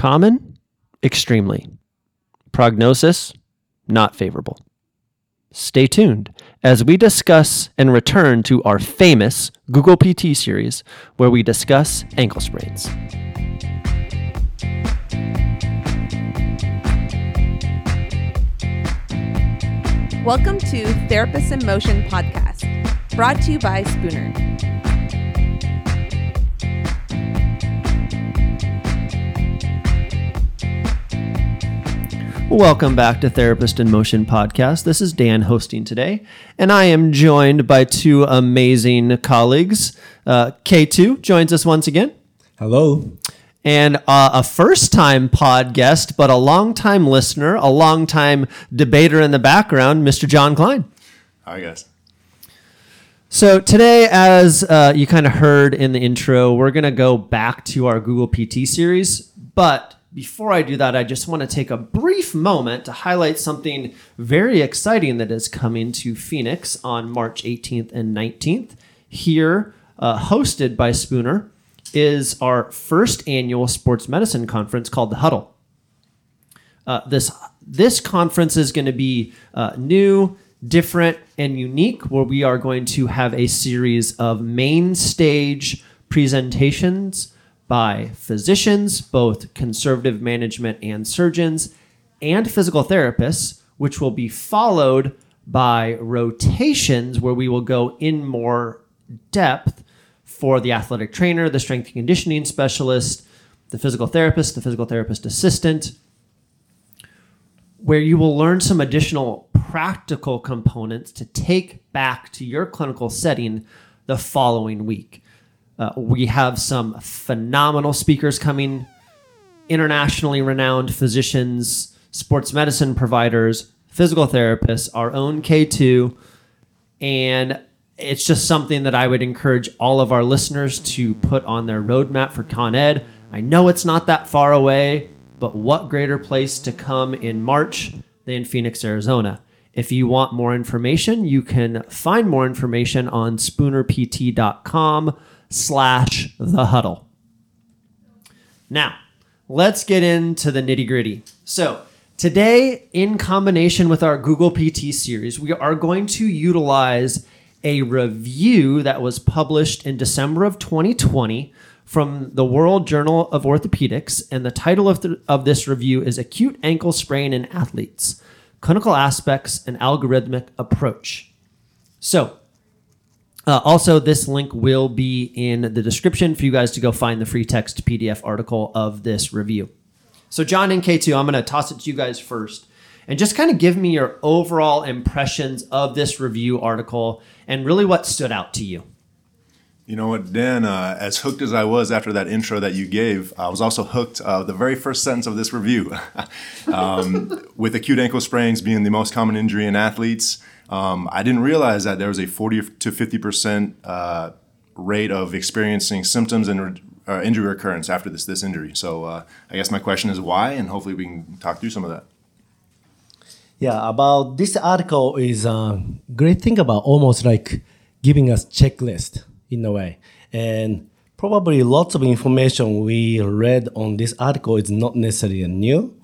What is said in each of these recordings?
Common? Extremely. Prognosis? Not favorable. Stay tuned as we discuss and return to our famous Google PT series where we discuss ankle sprains. Welcome to Therapist in Motion podcast, brought to you by Spooner. Welcome back to Therapist in Motion podcast. This is Dan hosting today, and I am joined by two amazing colleagues. Uh, K2 joins us once again, Hello. and uh, a first time pod guest, but a long time listener, a long time debater in the background, Mr. John Klein. Hi, guys. So today, as uh, you kind of heard in the intro, we're going to go back to our Google PT series. But before I do that, I just want to take a brief moment to highlight something very exciting that is coming to Phoenix on March 18th and 19th. Here, uh, hosted by Spooner, is our first annual sports medicine conference called the Huddle. Uh, this this conference is going to be uh, new, different, and unique. Where we are going to have a series of main stage presentations by physicians, both conservative management and surgeons, and physical therapists, which will be followed by rotations where we will go in more depth for the athletic trainer, the strength and conditioning specialist, the physical therapist, the physical therapist assistant, where you will learn some additional practical components to take back to your clinical setting the following week. Uh, we have some phenomenal speakers coming, internationally renowned physicians, sports medicine providers, physical therapists, our own K2, and it's just something that I would encourage all of our listeners to put on their roadmap for Con Ed. I know it's not that far away, but what greater place to come in March than Phoenix, Arizona? If you want more information, you can find more information on spoonerpt.com slash the huddle. Now, let's get into the nitty gritty. So, today, in combination with our Google PT series, we are going to utilize a review that was published in December of 2020 from the World Journal of Orthopedics. And the title of, the, of this review is Acute Ankle Sprain in Athletes Clinical Aspects and Algorithmic Approach. So, uh, also, this link will be in the description for you guys to go find the free text PDF article of this review. So, John and K2, I'm going to toss it to you guys first and just kind of give me your overall impressions of this review article and really what stood out to you. You know what, Dan? Uh, as hooked as I was after that intro that you gave, I was also hooked. Uh, the very first sentence of this review, um, with acute ankle sprains being the most common injury in athletes, um, I didn't realize that there was a 40 to 50 percent uh, rate of experiencing symptoms and uh, injury recurrence after this this injury. So, uh, I guess my question is why, and hopefully we can talk through some of that. Yeah, about this article is a great thing about almost like giving us checklist in a way. And probably lots of information we read on this article is not necessarily new,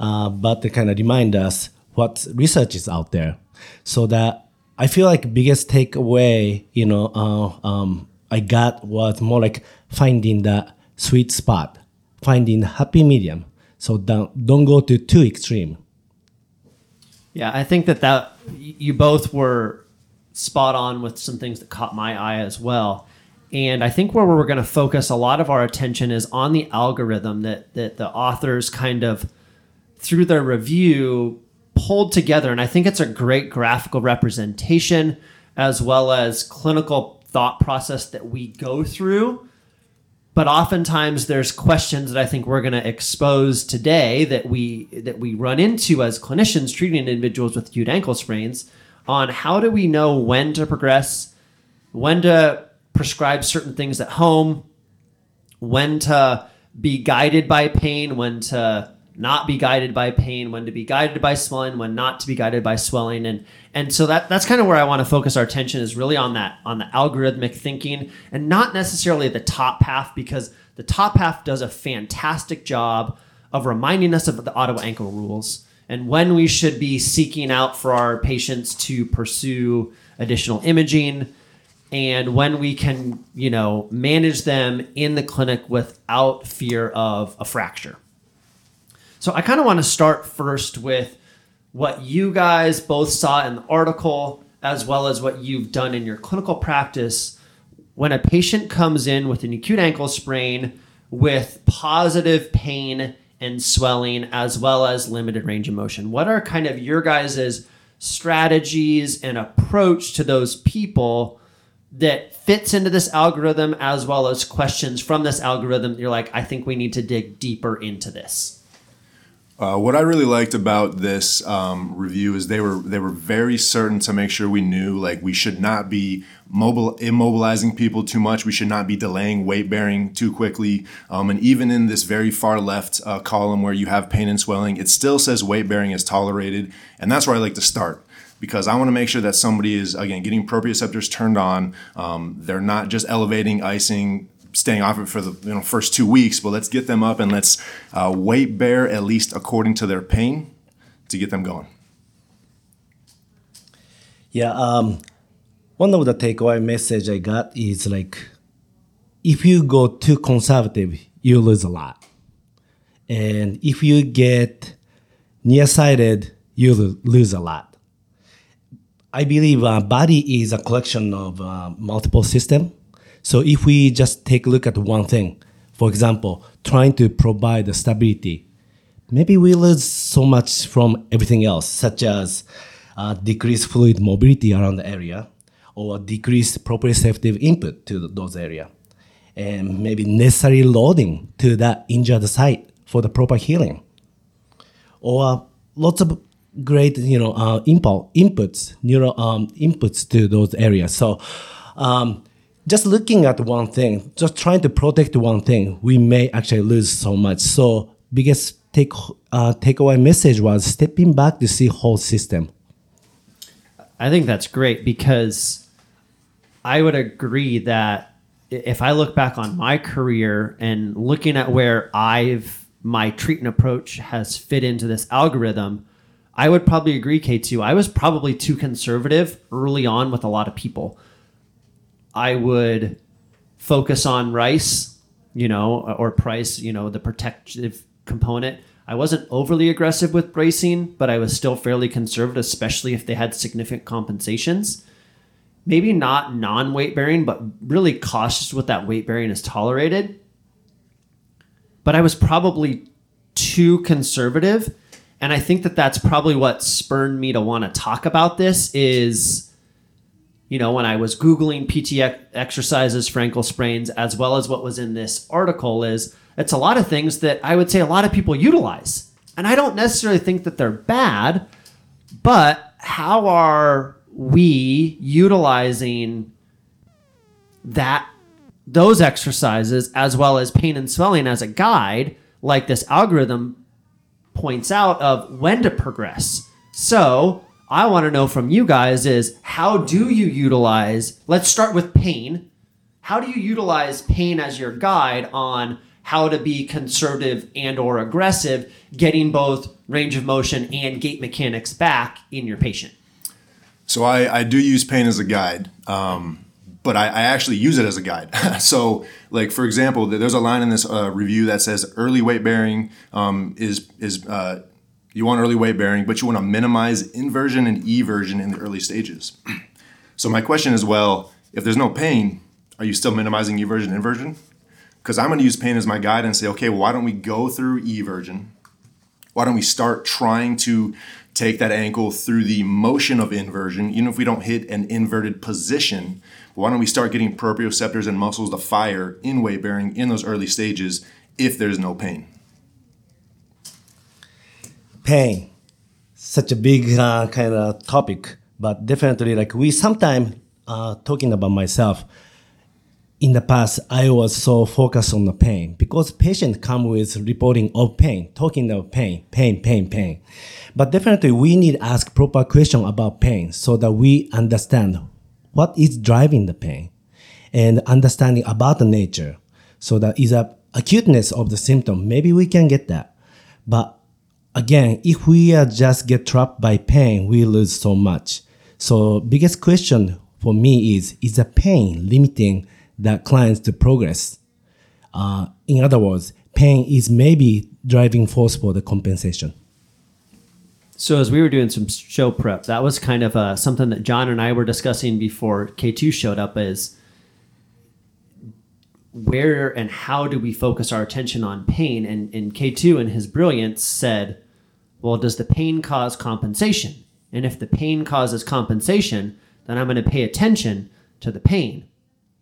uh, but kind of remind us what research is out there. So that I feel like biggest takeaway, you know, uh, um, I got was more like finding the sweet spot, finding happy medium. So don't, don't go to too extreme. Yeah, I think that that you both were spot on with some things that caught my eye as well. And I think where we're going to focus a lot of our attention is on the algorithm that that the authors kind of through their review pulled together and I think it's a great graphical representation as well as clinical thought process that we go through. But oftentimes there's questions that I think we're going to expose today that we that we run into as clinicians treating individuals with acute ankle sprains on how do we know when to progress, when to prescribe certain things at home, when to be guided by pain, when to not be guided by pain, when to be guided by swelling, when not to be guided by swelling, and and so that that's kind of where I want to focus our attention is really on that on the algorithmic thinking and not necessarily the top half because the top half does a fantastic job of reminding us of the Ottawa ankle rules and when we should be seeking out for our patients to pursue additional imaging and when we can, you know, manage them in the clinic without fear of a fracture. So I kind of want to start first with what you guys both saw in the article as well as what you've done in your clinical practice when a patient comes in with an acute ankle sprain with positive pain and swelling as well as limited range of motion. What are kind of your guys' strategies and approach to those people that fits into this algorithm as well as questions from this algorithm you're like i think we need to dig deeper into this uh, what I really liked about this um, review is they were they were very certain to make sure we knew like we should not be mobile immobilizing people too much. We should not be delaying weight bearing too quickly. Um, and even in this very far left uh, column where you have pain and swelling, it still says weight bearing is tolerated, and that's where I like to start because I want to make sure that somebody is again getting proprioceptors turned on. Um, they're not just elevating, icing, staying off it for the you know, first two weeks, but let's get them up and let's uh, weight bear at least according to their pain to get them going. Yeah, um, one of the takeaway message I got is like, if you go too conservative, you lose a lot, and if you get nearsighted, you lose a lot. I believe uh, body is a collection of uh, multiple systems so if we just take a look at one thing, for example, trying to provide the stability, maybe we lose so much from everything else, such as uh, decreased fluid mobility around the area or decreased proprioceptive input to those areas, and maybe necessary loading to that injured site for the proper healing, or lots of great you know uh, input inputs neural um, inputs to those areas. So. Um, just looking at one thing, just trying to protect one thing, we may actually lose so much. So biggest take uh, takeaway message was stepping back to see whole system. I think that's great because I would agree that if I look back on my career and looking at where I've my treatment approach has fit into this algorithm, I would probably agree, K2. I was probably too conservative early on with a lot of people. I would focus on rice, you know, or price, you know, the protective component. I wasn't overly aggressive with bracing, but I was still fairly conservative, especially if they had significant compensations. Maybe not non weight bearing, but really cautious with that weight bearing is tolerated. But I was probably too conservative. And I think that that's probably what spurred me to want to talk about this is you know, when I was Googling PT exercises for ankle sprains, as well as what was in this article, is it's a lot of things that I would say a lot of people utilize. And I don't necessarily think that they're bad, but how are we utilizing that those exercises as well as pain and swelling as a guide, like this algorithm points out of when to progress. So I want to know from you guys is how do you utilize, let's start with pain. How do you utilize pain as your guide on how to be conservative and or aggressive, getting both range of motion and gait mechanics back in your patient? So I, I do use pain as a guide. Um, but I, I, actually use it as a guide. so, like for example, there's a line in this uh, review that says early weight bearing um, is is uh, you want early weight bearing, but you want to minimize inversion and eversion in the early stages. so my question is, well, if there's no pain, are you still minimizing eversion and inversion? Because I'm going to use pain as my guide and say, okay, well, why don't we go through eversion? Why don't we start trying to take that ankle through the motion of inversion, even if we don't hit an inverted position? Why don't we start getting proprioceptors and muscles to fire in weight bearing in those early stages if there's no pain? Pain, such a big uh, kind of topic, but definitely like we sometimes uh, talking about myself. In the past, I was so focused on the pain because patients come with reporting of pain, talking of pain, pain, pain, pain. But definitely, we need to ask proper question about pain so that we understand what is driving the pain and understanding about the nature so that is a acuteness of the symptom. Maybe we can get that. But again, if we are just get trapped by pain, we lose so much. So biggest question for me is, is the pain limiting the clients to progress? Uh, in other words, pain is maybe driving force for the compensation. So as we were doing some show prep, that was kind of uh, something that John and I were discussing before K2 showed up is where and how do we focus our attention on pain? And, and K2 in his brilliance said, well, does the pain cause compensation? And if the pain causes compensation, then I'm going to pay attention to the pain.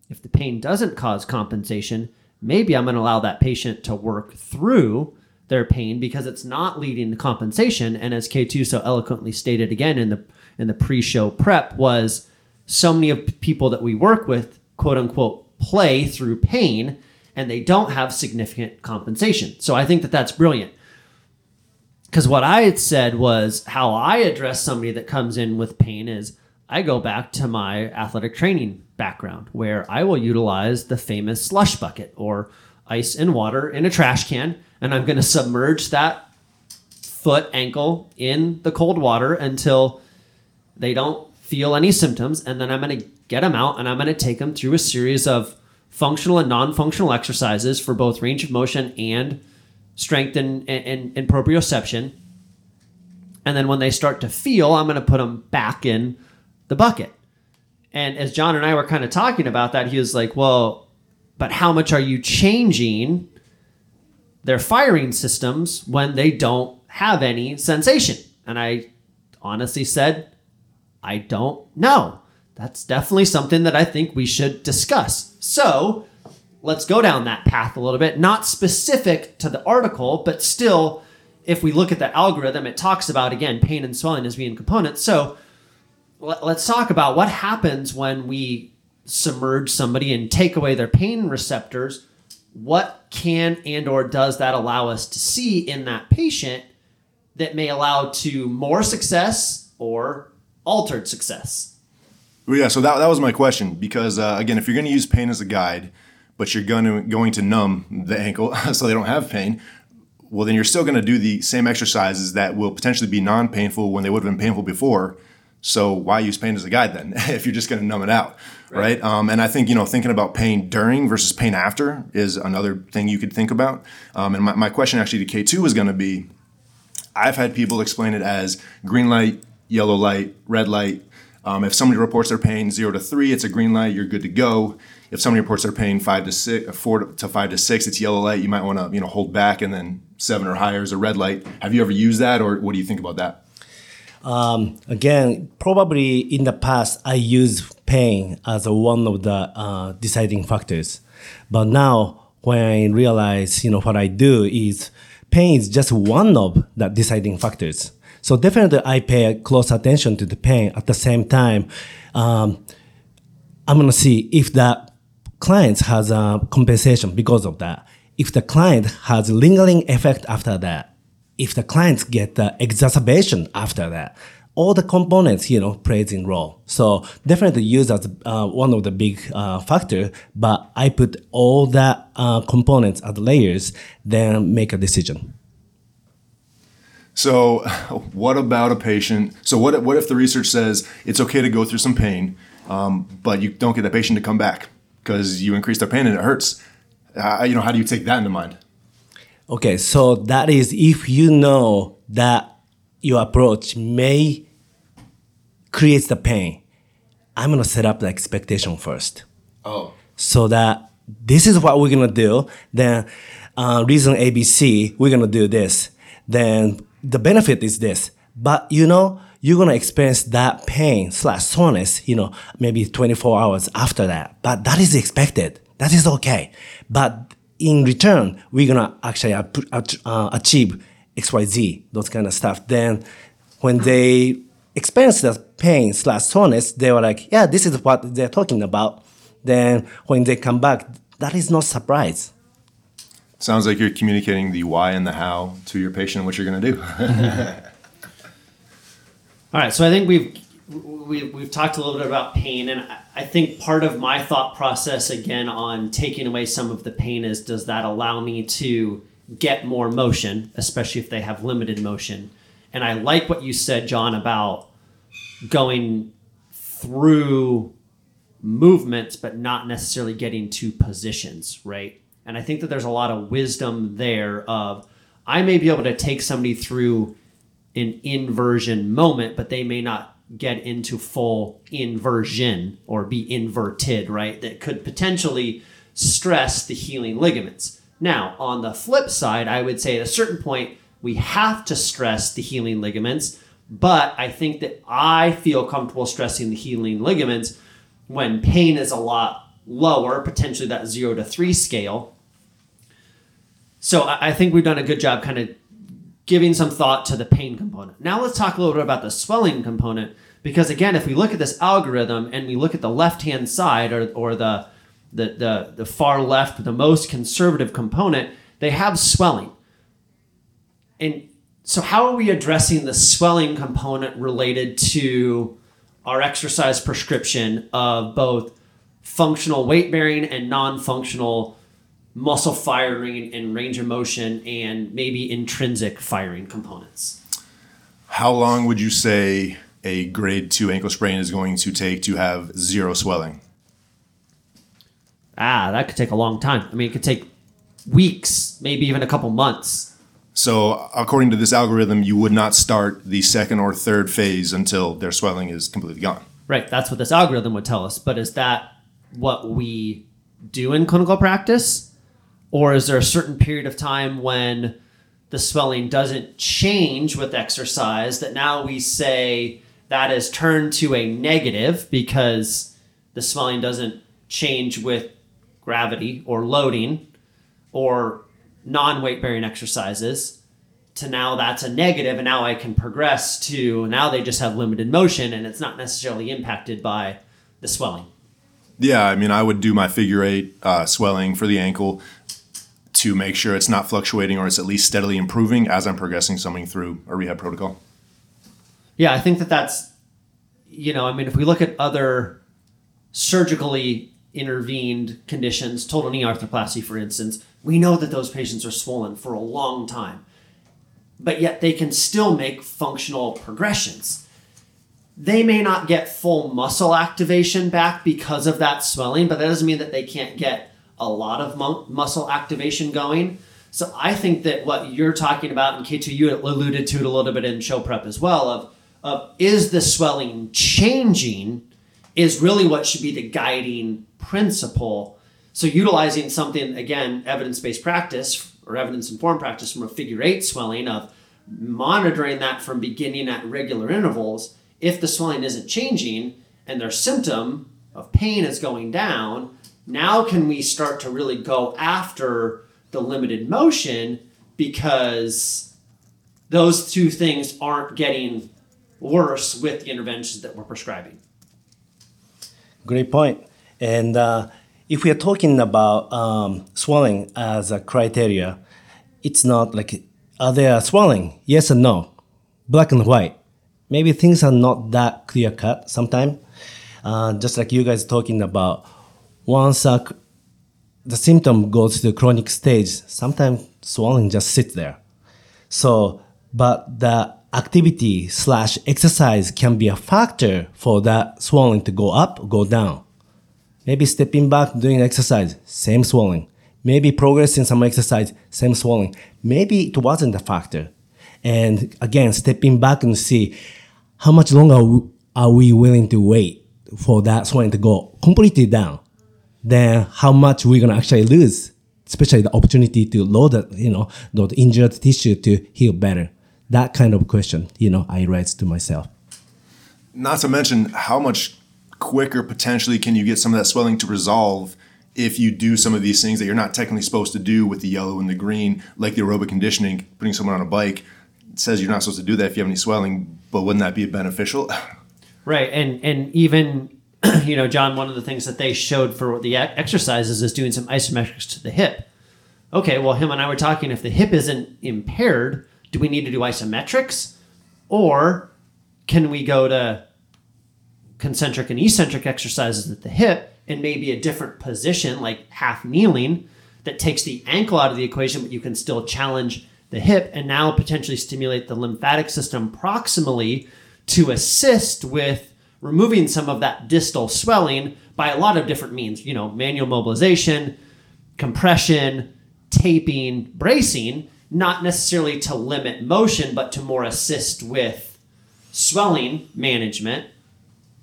If the pain doesn't cause compensation, maybe I'm going to allow that patient to work through their pain because it's not leading to compensation. And as K2 so eloquently stated again in the in the pre-show prep was so many of people that we work with, quote unquote, play through pain and they don't have significant compensation. So I think that that's brilliant. Because what I had said was how I address somebody that comes in with pain is I go back to my athletic training background where I will utilize the famous slush bucket or ice and water in a trash can and I'm going to submerge that foot ankle in the cold water until they don't feel any symptoms and then I'm going to get them out and I'm going to take them through a series of functional and non-functional exercises for both range of motion and strength and, and, and proprioception. And then when they start to feel, I'm going to put them back in the bucket. And as John and I were kind of talking about that, he was like, well, but how much are you changing their firing systems when they don't have any sensation? And I honestly said, I don't know. That's definitely something that I think we should discuss. So let's go down that path a little bit, not specific to the article, but still, if we look at the algorithm, it talks about, again, pain and swelling as being components. So let, us talk about what happens when we submerge somebody and take away their pain receptors. What can and or does that allow us to see in that patient that may allow to more success or altered success? Well, yeah, so that, that was my question because uh, again, if you're going to use pain as a guide, but you're going to going to numb the ankle so they don't have pain, well, then you're still going to do the same exercises that will potentially be non-painful when they would have been painful before. So why use pain as a guide then if you're just going to numb it out, right? right? Um, and I think you know thinking about pain during versus pain after is another thing you could think about. Um, and my, my question actually to K2 is going to be, I've had people explain it as green light, yellow light, red light, um, if somebody reports their pain zero to three, it's a green light. You're good to go. If somebody reports are paying five to six, uh, four to five to six, it's yellow light. You might want to you know hold back, and then seven or higher is a red light. Have you ever used that, or what do you think about that? Um, again, probably in the past, I used pain as a one of the uh, deciding factors, but now when I realize, you know, what I do is pain is just one of the deciding factors. So definitely I pay close attention to the pain. At the same time, um, I'm gonna see if the client has a compensation because of that. If the client has lingering effect after that, if the clients get the exacerbation after that, all the components, you know, plays in role. So definitely use as uh, one of the big uh, factor, but I put all the uh, components as layers, then make a decision. So, what about a patient? So, what, what if the research says it's okay to go through some pain, um, but you don't get the patient to come back because you increase their pain and it hurts? Uh, you know, how do you take that into mind? Okay, so that is if you know that your approach may create the pain, I'm gonna set up the expectation first. Oh. So that this is what we're gonna do. Then, uh, reason ABC, we're gonna do this. Then the benefit is this, but you know, you're gonna experience that pain slash soreness, you know, maybe 24 hours after that. But that is expected. That is okay. But in return, we're gonna actually uh, achieve XYZ, those kind of stuff. Then when they experience that pain slash soreness, they were like, yeah, this is what they're talking about. Then when they come back, that is not surprise. Sounds like you're communicating the why and the how to your patient, what you're to do. All right, so I think we've we, we've talked a little bit about pain, and I think part of my thought process again on taking away some of the pain is does that allow me to get more motion, especially if they have limited motion. And I like what you said, John, about going through movements, but not necessarily getting to positions, right? And I think that there's a lot of wisdom there of I may be able to take somebody through an inversion moment, but they may not get into full inversion or be inverted, right? That could potentially stress the healing ligaments. Now, on the flip side, I would say at a certain point, we have to stress the healing ligaments, but I think that I feel comfortable stressing the healing ligaments when pain is a lot lower, potentially that zero to three scale. So I think we've done a good job kind of giving some thought to the pain component. Now let's talk a little bit about the swelling component because again, if we look at this algorithm and we look at the left-hand side or, or the, the the the far left, the most conservative component, they have swelling. And so how are we addressing the swelling component related to our exercise prescription of both functional weight bearing and non-functional muscle firing and range of motion and maybe intrinsic firing components. How long would you say a grade two ankle sprain is going to take to have zero swelling? Ah, that could take a long time. I mean, it could take weeks, maybe even a couple months. So, according to this algorithm, you would not start the second or third phase until their swelling is completely gone. Right, that's what this algorithm would tell us. But is that what we do in clinical practice? Or is there a certain period of time when the swelling doesn't change with exercise that now we say that is turned to a negative because the swelling doesn't change with gravity or loading or non weight bearing exercises to now that's a negative and now I can progress to now they just have limited motion and it's not necessarily impacted by the swelling. Yeah, I mean, I would do my figure eight uh, swelling for the ankle to make sure it's not fluctuating or it's at least steadily improving as I'm progressing something through a rehab protocol. Yeah, I think that that's, you know, I mean, if we look at other surgically intervened conditions, total knee arthroplasty, for instance, we know that those patients are swollen for a long time, but yet they can still make functional progressions. They may not get full muscle activation back because of that swelling, but that doesn't mean that they can't get a lot of mu- muscle activation going. So I think that what you're talking about, and K2, you alluded to it a little bit in show prep as well, of, of is the swelling changing is really what should be the guiding principle. So utilizing something, again, evidence-based practice or evidence-informed practice from a figure eight swelling of monitoring that from beginning at regular intervals. If the swelling isn't changing and their symptom of pain is going down, now can we start to really go after the limited motion because those two things aren't getting worse with the interventions that we're prescribing. Great point. And uh, if we are talking about um, swelling as a criteria, it's not like are there swelling? Yes or no? Black and white. Maybe things are not that clear cut sometimes. Uh, just like you guys talking about, once the symptom goes to the chronic stage, sometimes swelling just sits there. So, but the activity slash exercise can be a factor for that swelling to go up go down. Maybe stepping back, doing exercise, same swelling. Maybe progressing some exercise, same swelling. Maybe it wasn't a factor. And again, stepping back and see how much longer are we willing to wait for that swelling to go completely down. Then how much we're gonna actually lose, especially the opportunity to load the, you know, the injured tissue to heal better. That kind of question, you know, I raise to myself. Not to mention how much quicker potentially can you get some of that swelling to resolve if you do some of these things that you're not technically supposed to do with the yellow and the green, like the aerobic conditioning, putting someone on a bike. Says you're not supposed to do that if you have any swelling, but wouldn't that be beneficial? Right, and and even you know, John, one of the things that they showed for the exercises is doing some isometrics to the hip. Okay, well, him and I were talking. If the hip isn't impaired, do we need to do isometrics, or can we go to concentric and eccentric exercises at the hip and maybe a different position, like half kneeling, that takes the ankle out of the equation, but you can still challenge the hip and now potentially stimulate the lymphatic system proximally to assist with removing some of that distal swelling by a lot of different means, you know, manual mobilization, compression, taping, bracing, not necessarily to limit motion, but to more assist with swelling management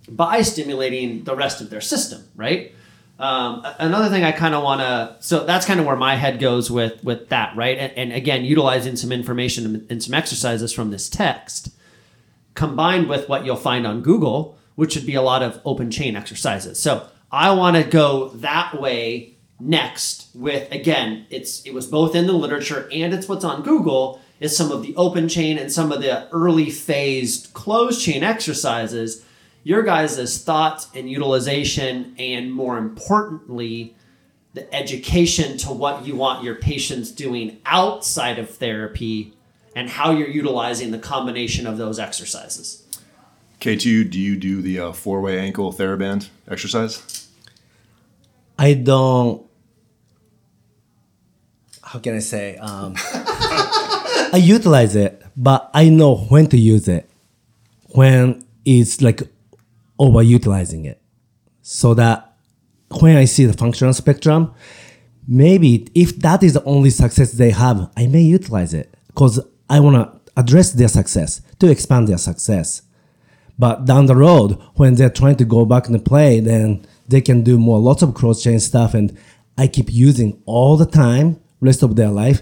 by stimulating the rest of their system, right? Um, another thing I kind of want to, so that's kind of where my head goes with with that, right? And, and again, utilizing some information and some exercises from this text, combined with what you'll find on Google, which would be a lot of open chain exercises. So I want to go that way next with again, it's it was both in the literature and it's what's on Google is some of the open chain and some of the early phased closed chain exercises your guys' thoughts and utilization, and more importantly, the education to what you want your patients doing outside of therapy and how you're utilizing the combination of those exercises. K2, do you do the uh, four way ankle TheraBand exercise? I don't. How can I say? Um, I utilize it, but I know when to use it. When it's like overutilizing it so that when I see the functional spectrum, maybe if that is the only success they have, I may utilize it because I want to address their success to expand their success. But down the road, when they're trying to go back and play, then they can do more lots of close chain stuff. And I keep using all the time, rest of their life.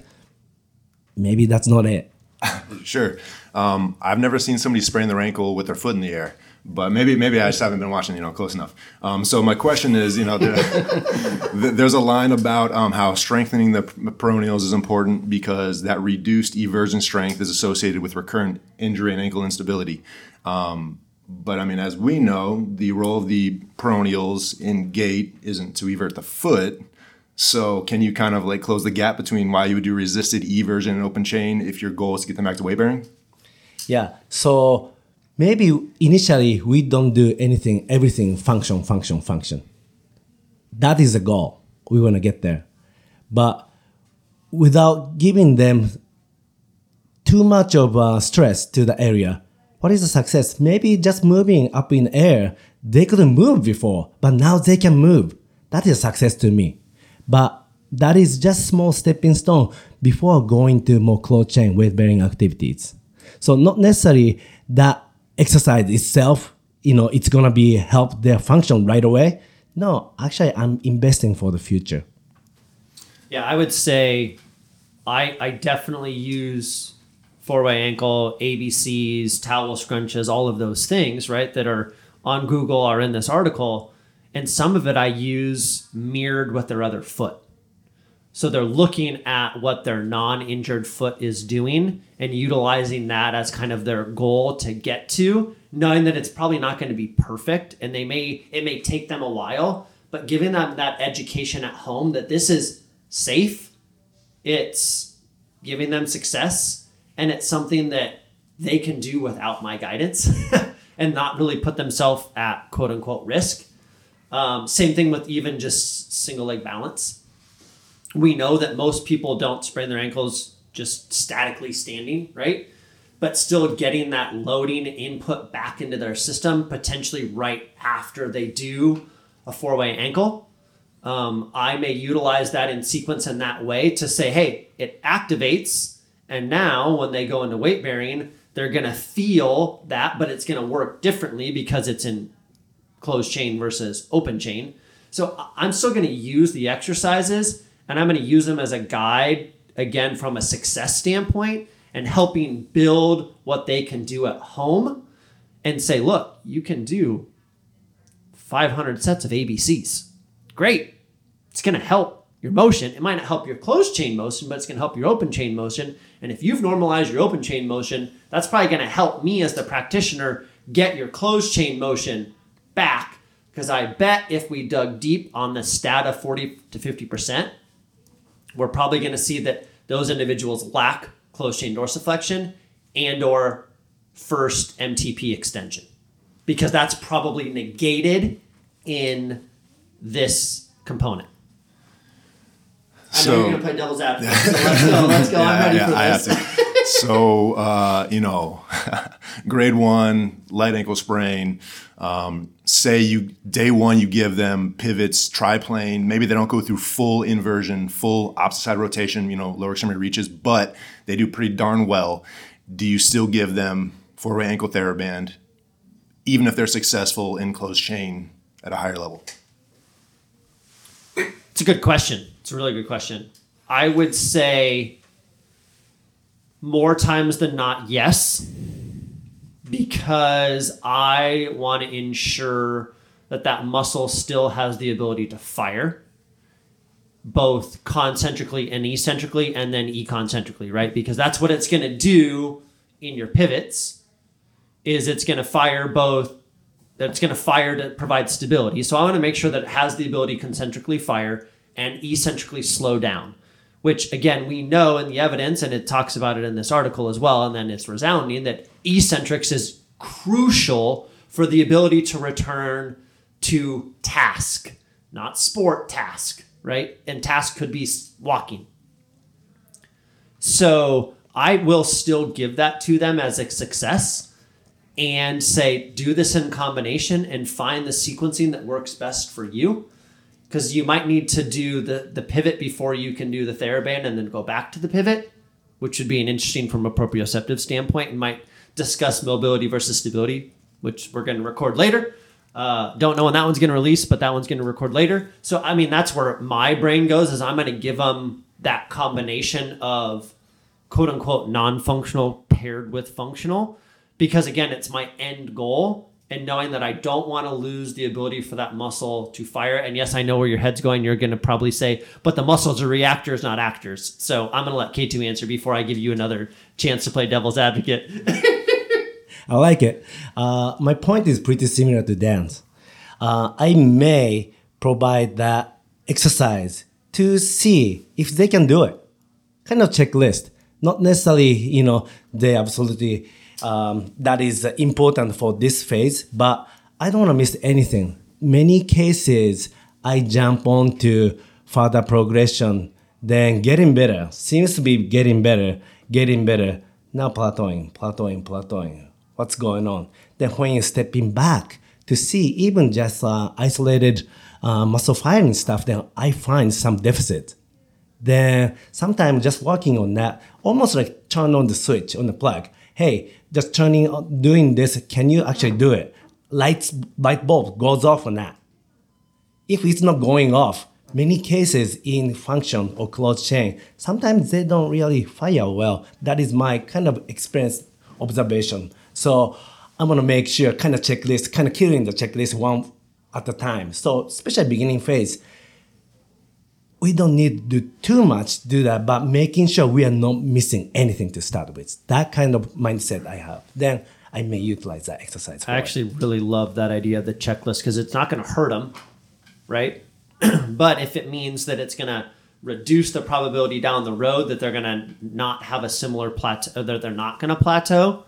Maybe that's not it. sure. Um, I've never seen somebody sprain their ankle with their foot in the air but maybe maybe I just haven't been watching, you know, close enough. Um, so my question is, you know, the, there's a line about um, how strengthening the peroneals is important because that reduced eversion strength is associated with recurrent injury and ankle instability. Um, but I mean, as we know, the role of the peroneals in gait isn't to evert the foot. So can you kind of like close the gap between why you would do resisted eversion and open chain if your goal is to get them back to weight bearing? Yeah. So maybe initially we don't do anything, everything function, function, function. That is the goal. We want to get there. But without giving them too much of uh, stress to the area, what is the success? Maybe just moving up in air. They couldn't move before, but now they can move. That is success to me. But that is just small stepping stone before going to more close chain weight bearing activities. So not necessarily that exercise itself, you know, it's gonna be help their function right away. No, actually, I'm investing for the future. Yeah, I would say I I definitely use four way ankle, ABCs, towel scrunches, all of those things, right, that are on Google are in this article. And some of it I use mirrored with their other foot. So they're looking at what their non injured foot is doing and utilizing that as kind of their goal to get to, knowing that it's probably not going to be perfect and they may, it may take them a while, but giving them that education at home that this is safe, it's giving them success, and it's something that they can do without my guidance and not really put themselves at quote unquote risk. Um, same thing with even just single leg balance we know that most people don't sprain their ankles just statically standing, right? But still getting that loading input back into their system, potentially right after they do a four way ankle. Um, I may utilize that in sequence in that way to say, hey, it activates. And now when they go into weight bearing, they're going to feel that, but it's going to work differently because it's in closed chain versus open chain. So I'm still going to use the exercises and I'm going to use them as a guide again from a success standpoint and helping build what they can do at home and say, look, you can do 500 sets of ABCs. Great. It's going to help your motion. It might not help your closed chain motion, but it's going to help your open chain motion. And if you've normalized your open chain motion, that's probably going to help me as the practitioner get your closed chain motion back. Because I bet if we dug deep on the stat of 40 to 50%, we're probably going to see that those individuals lack closed chain dorsiflexion and or first MTP extension because that's probably negated in this component. I know So- you're gonna play devil's advocate. So let's go. Let's go. I'm ready for I this. have to. so, uh, you know, grade one, light ankle sprain. Um, say you day one, you give them pivots, triplane. Maybe they don't go through full inversion, full opposite side rotation. You know, lower extremity reaches, but they do pretty darn well. Do you still give them four way ankle TheraBand, even if they're successful in closed chain at a higher level? It's a good question. It's a really good question. I would say more times than not, yes, because I want to ensure that that muscle still has the ability to fire both concentrically and eccentrically and then econcentrically, right? Because that's what it's going to do in your pivots is it's going to fire both that's going to fire to provide stability. So I want to make sure that it has the ability concentrically fire and eccentrically slow down, which again, we know in the evidence, and it talks about it in this article as well, and then it's resounding that eccentrics is crucial for the ability to return to task, not sport task, right? And task could be walking. So I will still give that to them as a success and say, do this in combination and find the sequencing that works best for you. Because you might need to do the, the pivot before you can do the TheraBand and then go back to the pivot, which would be an interesting from a proprioceptive standpoint and might discuss mobility versus stability, which we're going to record later. Uh, don't know when that one's going to release, but that one's going to record later. So, I mean, that's where my brain goes is I'm going to give them that combination of quote unquote non-functional paired with functional because again it's my end goal and knowing that I don't want to lose the ability for that muscle to fire and yes I know where your head's going you're going to probably say but the muscles are reactors not actors so I'm going to let K2 answer before I give you another chance to play devil's advocate I like it. Uh, my point is pretty similar to Dan's. Uh, I may provide that exercise to see if they can do it. Kind of checklist. Not necessarily, you know, they absolutely um, that is important for this phase, but I don't want to miss anything. Many cases, I jump on to further progression, then getting better. Seems to be getting better, getting better. Now plateauing, plateauing, plateauing. What's going on? Then when you're stepping back to see even just uh, isolated uh, muscle firing stuff, then I find some deficit then sometimes just working on that, almost like turn on the switch on the plug. Hey, just turning on, doing this, can you actually do it? Lights, light bulb goes off or not. If it's not going off, many cases in function or closed chain, sometimes they don't really fire well. That is my kind of experience observation. So I'm gonna make sure kind of checklist, kind of killing the checklist one at a time. So especially beginning phase, we don't need to do too much to do that, but making sure we are not missing anything to start with. That kind of mindset I have. Then I may utilize that exercise. I it. actually really love that idea of the checklist because it's not going to hurt them, right? but if it means that it's going to reduce the probability down the road that they're going to not have a similar plateau, that they're not going to plateau,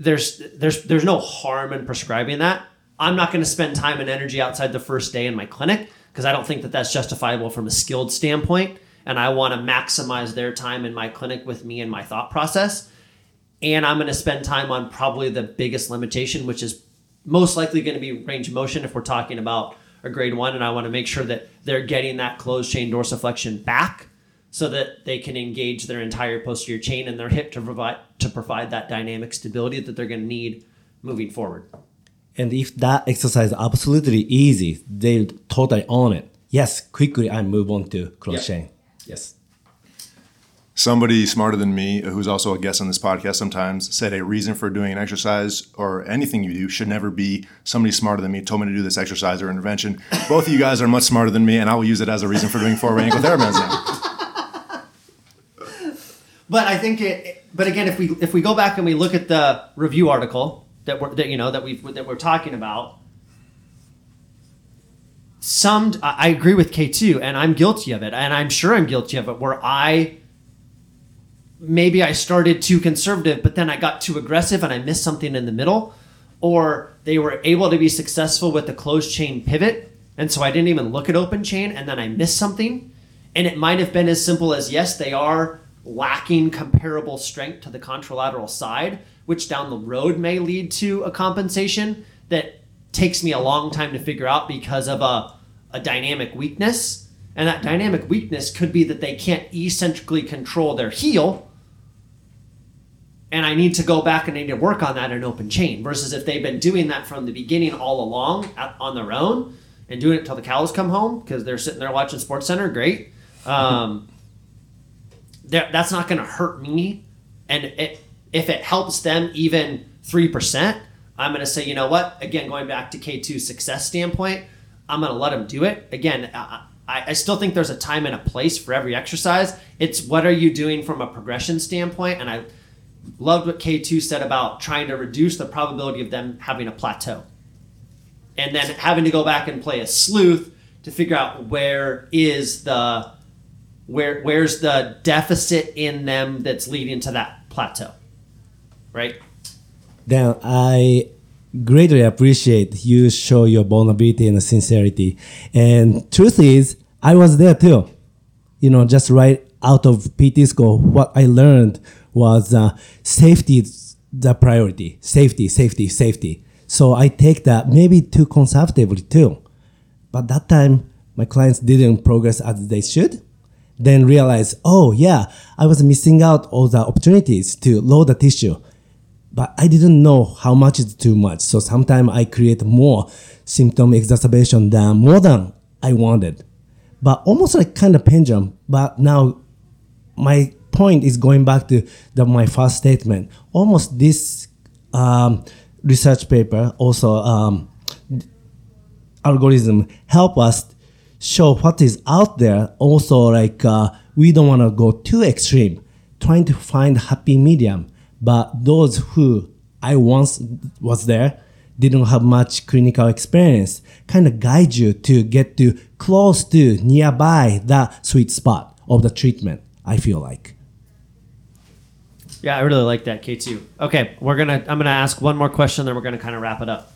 there's there's there's no harm in prescribing that. I'm not going to spend time and energy outside the first day in my clinic because I don't think that that's justifiable from a skilled standpoint, and I want to maximize their time in my clinic with me and my thought process and I'm going to spend time on probably the biggest limitation, which is most likely going to be range of motion if we're talking about a grade one. And I want to make sure that they're getting that closed chain dorsiflexion back so that they can engage their entire posterior chain and their hip to provide to provide that dynamic stability that they're going to need moving forward. And if that exercise is absolutely easy, they totally own it. Yes, quickly I move on to cross Yep. Yes. somebody smarter than me, who's also a guest on this podcast sometimes, said a reason for doing an exercise or anything you do should never be somebody smarter than me told me to do this exercise or intervention. Both of you guys are much smarter than me, and I will use it as a reason for doing four ankle therabands now. But I think it. But again, if we if we go back and we look at the review article that we're that you know that we that we're talking about, some I agree with K two, and I'm guilty of it, and I'm sure I'm guilty of it. Where I maybe I started too conservative, but then I got too aggressive, and I missed something in the middle, or they were able to be successful with the closed chain pivot, And so I didn't even look at open chain and then I missed something. And it might have been as simple as yes, they are lacking comparable strength to the contralateral side, which down the road may lead to a compensation that takes me a long time to figure out because of a, a dynamic weakness. And that dynamic weakness could be that they can't eccentrically control their heel. And I need to go back and I need to work on that in open chain. Versus if they've been doing that from the beginning all along at, on their own and doing it till the cows come home because they're sitting there watching SportsCenter, great. Um, that- that's not going to hurt me. And it, if it helps them even 3%, I'm going to say, you know what? Again, going back to K2 success standpoint, I'm going to let them do it. Again, I, I still think there's a time and a place for every exercise. It's what are you doing from a progression standpoint? And I loved what K2 said about trying to reduce the probability of them having a plateau. And then having to go back and play a sleuth to figure out where is the where where's the deficit in them that's leading to that plateau. Right? then I greatly appreciate you show your vulnerability and sincerity. And truth is, I was there too. You know, just right out of PT school, what I learned was uh, safety is the priority. Safety, safety, safety. So I take that maybe too conservatively too. But that time, my clients didn't progress as they should. Then realize, oh yeah, I was missing out all the opportunities to load the tissue but I didn't know how much is too much. So sometimes I create more symptom exacerbation than more than I wanted. But almost like kind of pendulum. But now my point is going back to the, my first statement. Almost this um, research paper also um, algorithm help us show what is out there. Also, like uh, we don't want to go too extreme, trying to find happy medium. But those who I once was there didn't have much clinical experience, kind of guide you to get to close to nearby that sweet spot of the treatment. I feel like. Yeah, I really like that K2. Okay, we're gonna I'm gonna ask one more question, then we're gonna kind of wrap it up.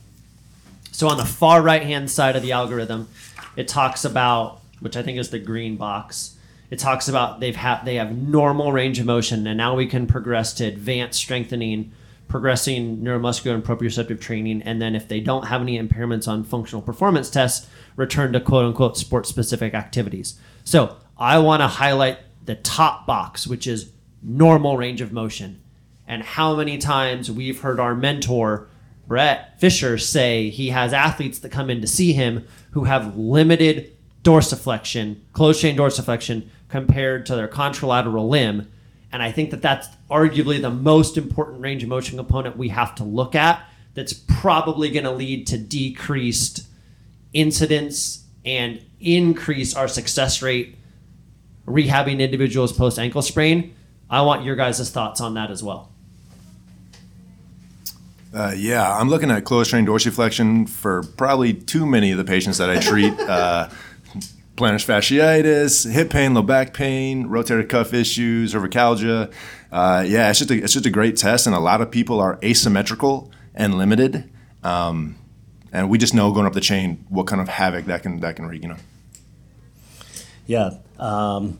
So on the far right hand side of the algorithm, it talks about which I think is the green box. It talks about they've had they have normal range of motion, and now we can progress to advanced strengthening, progressing neuromuscular and proprioceptive training, and then if they don't have any impairments on functional performance tests, return to quote unquote sports specific activities. So I want to highlight the top box, which is normal range of motion, and how many times we've heard our mentor Brett Fisher say he has athletes that come in to see him who have limited dorsiflexion, closed chain dorsiflexion compared to their contralateral limb. And I think that that's arguably the most important range of motion component we have to look at that's probably going to lead to decreased incidence and increase our success rate rehabbing individuals post ankle sprain. I want your guys' thoughts on that as well. Uh, yeah, I'm looking at closed chain dorsiflexion for probably too many of the patients that I treat. uh, plantar fasciitis, hip pain, low back pain, rotator cuff issues, cervicalgia. Uh, yeah, it's just a, it's just a great test, and a lot of people are asymmetrical and limited. Um, and we just know going up the chain what kind of havoc that can that can wreak. You know. Yeah. Um,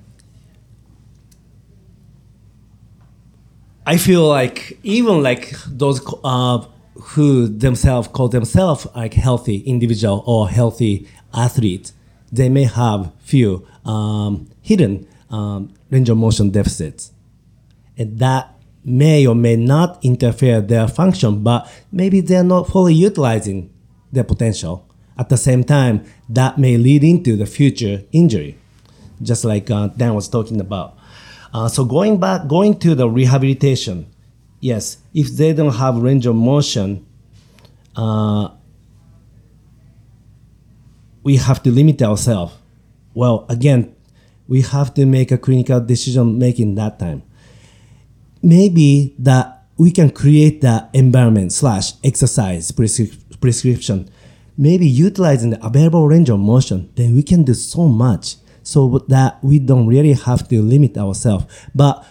I feel like even like those uh, who themselves call themselves like healthy individual or healthy athlete, they may have few um, hidden um, range of motion deficits, and that may or may not interfere their function, but maybe they're not fully utilizing their potential. At the same time, that may lead into the future injury, just like uh, Dan was talking about. Uh, so going back, going to the rehabilitation, yes, if they don't have range of motion, uh, we have to limit ourselves. Well, again, we have to make a clinical decision making that time. Maybe that we can create the environment slash exercise prescri- prescription. Maybe utilizing the available range of motion, then we can do so much so that we don't really have to limit ourselves. But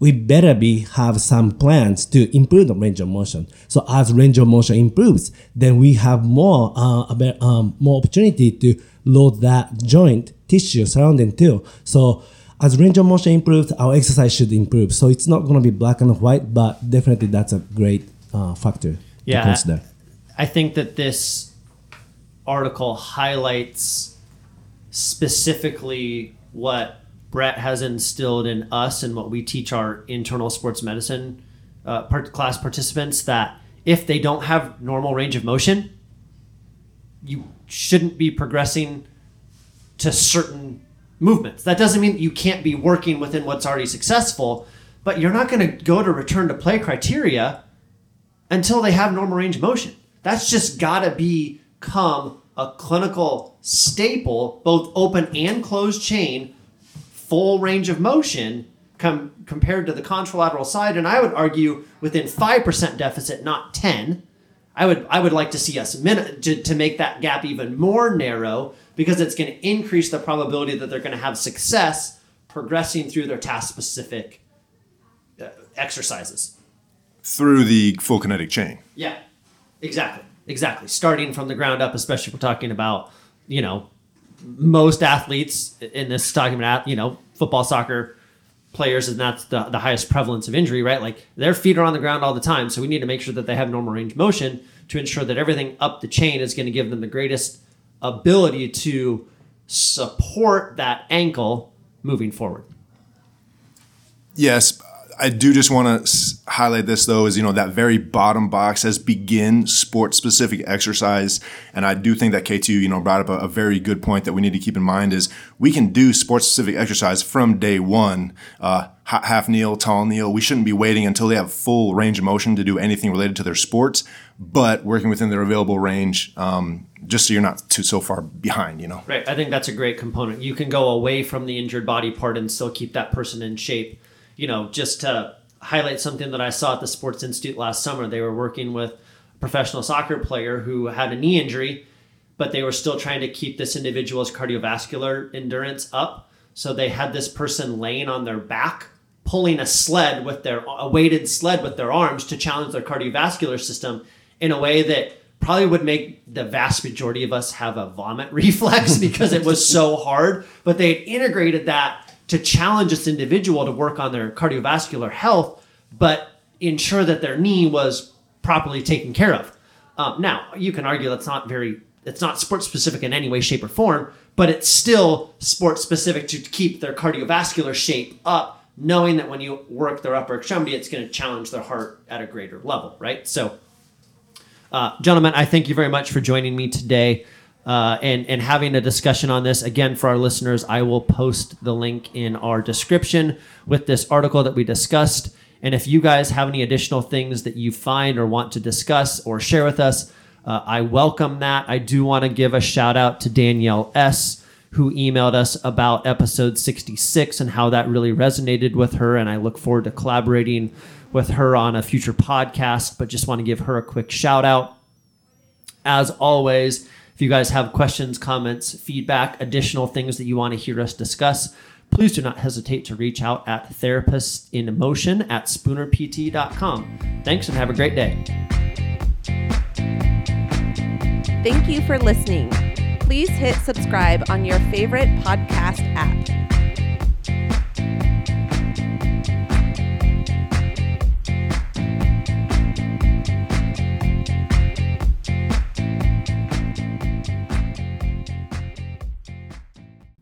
we better be have some plans to improve the range of motion. So as range of motion improves, then we have more uh, a bit, um, more opportunity to load that joint tissue surrounding too. So as range of motion improves, our exercise should improve. So it's not going to be black and white, but definitely that's a great uh, factor Yeah. to consider. I think that this article highlights specifically what Brett has instilled in us and what we teach our internal sports medicine uh, part- class participants that if they don't have normal range of motion, you shouldn't be progressing to certain movements. That doesn't mean you can't be working within what's already successful, but you're not going to go to return to play criteria until they have normal range of motion. That's just got to become a clinical staple, both open and closed chain, full range of motion com- compared to the contralateral side. And I would argue within 5% deficit, not 10. I would I would like to see us min- to, to make that gap even more narrow because it's going to increase the probability that they're going to have success progressing through their task specific uh, exercises. Through the full kinetic chain. Yeah, exactly, exactly. Starting from the ground up, especially if we're talking about you know most athletes in this about you know football, soccer players, and that's the, the highest prevalence of injury, right? Like their feet are on the ground all the time, so we need to make sure that they have normal range motion to ensure that everything up the chain is going to give them the greatest ability to support that ankle moving forward. Yes, I do just want to highlight this though is you know that very bottom box says begin sport specific exercise. And I do think that K2 you know brought up a, a, very good point that we need to keep in mind is we can do sport specific exercise from day one uh, half kneel tall kneel. We shouldn't be waiting until they have full range of motion to do anything related to their sports but working within their available range um, just so you're not too so far behind you know? Right. I think that's a great component. You can go away from the injured body part and still keep that person in shape you know, just to highlight something that I saw at the Sports Institute last summer, they were working with a professional soccer player who had a knee injury, but they were still trying to keep this individual's cardiovascular endurance up. So they had this person laying on their back, pulling a sled with their a weighted sled with their arms to challenge their cardiovascular system in a way that probably would make the vast majority of us have a vomit reflex because it was so hard. But they had integrated that to challenge this individual to work on their cardiovascular health, but ensure that their knee was properly taken care of. Um, now, you can argue that's not very, it's not sports specific in any way, shape, or form, but it's still sports specific to keep their cardiovascular shape up, knowing that when you work their upper extremity, it's going to challenge their heart at a greater level, right? So, uh, gentlemen, I thank you very much for joining me today uh, and and having a discussion on this again for our listeners. I will post the link in our description with this article that we discussed. And if you guys have any additional things that you find or want to discuss or share with us, uh, I welcome that. I do want to give a shout out to Danielle S. Who emailed us about episode 66 and how that really resonated with her. And I look forward to collaborating with her on a future podcast, but just want to give her a quick shout out. As always, if you guys have questions, comments, feedback, additional things that you want to hear us discuss, please do not hesitate to reach out at therapistinmotion at spoonerpt.com. Thanks and have a great day. Thank you for listening. Please hit subscribe on your favorite podcast app.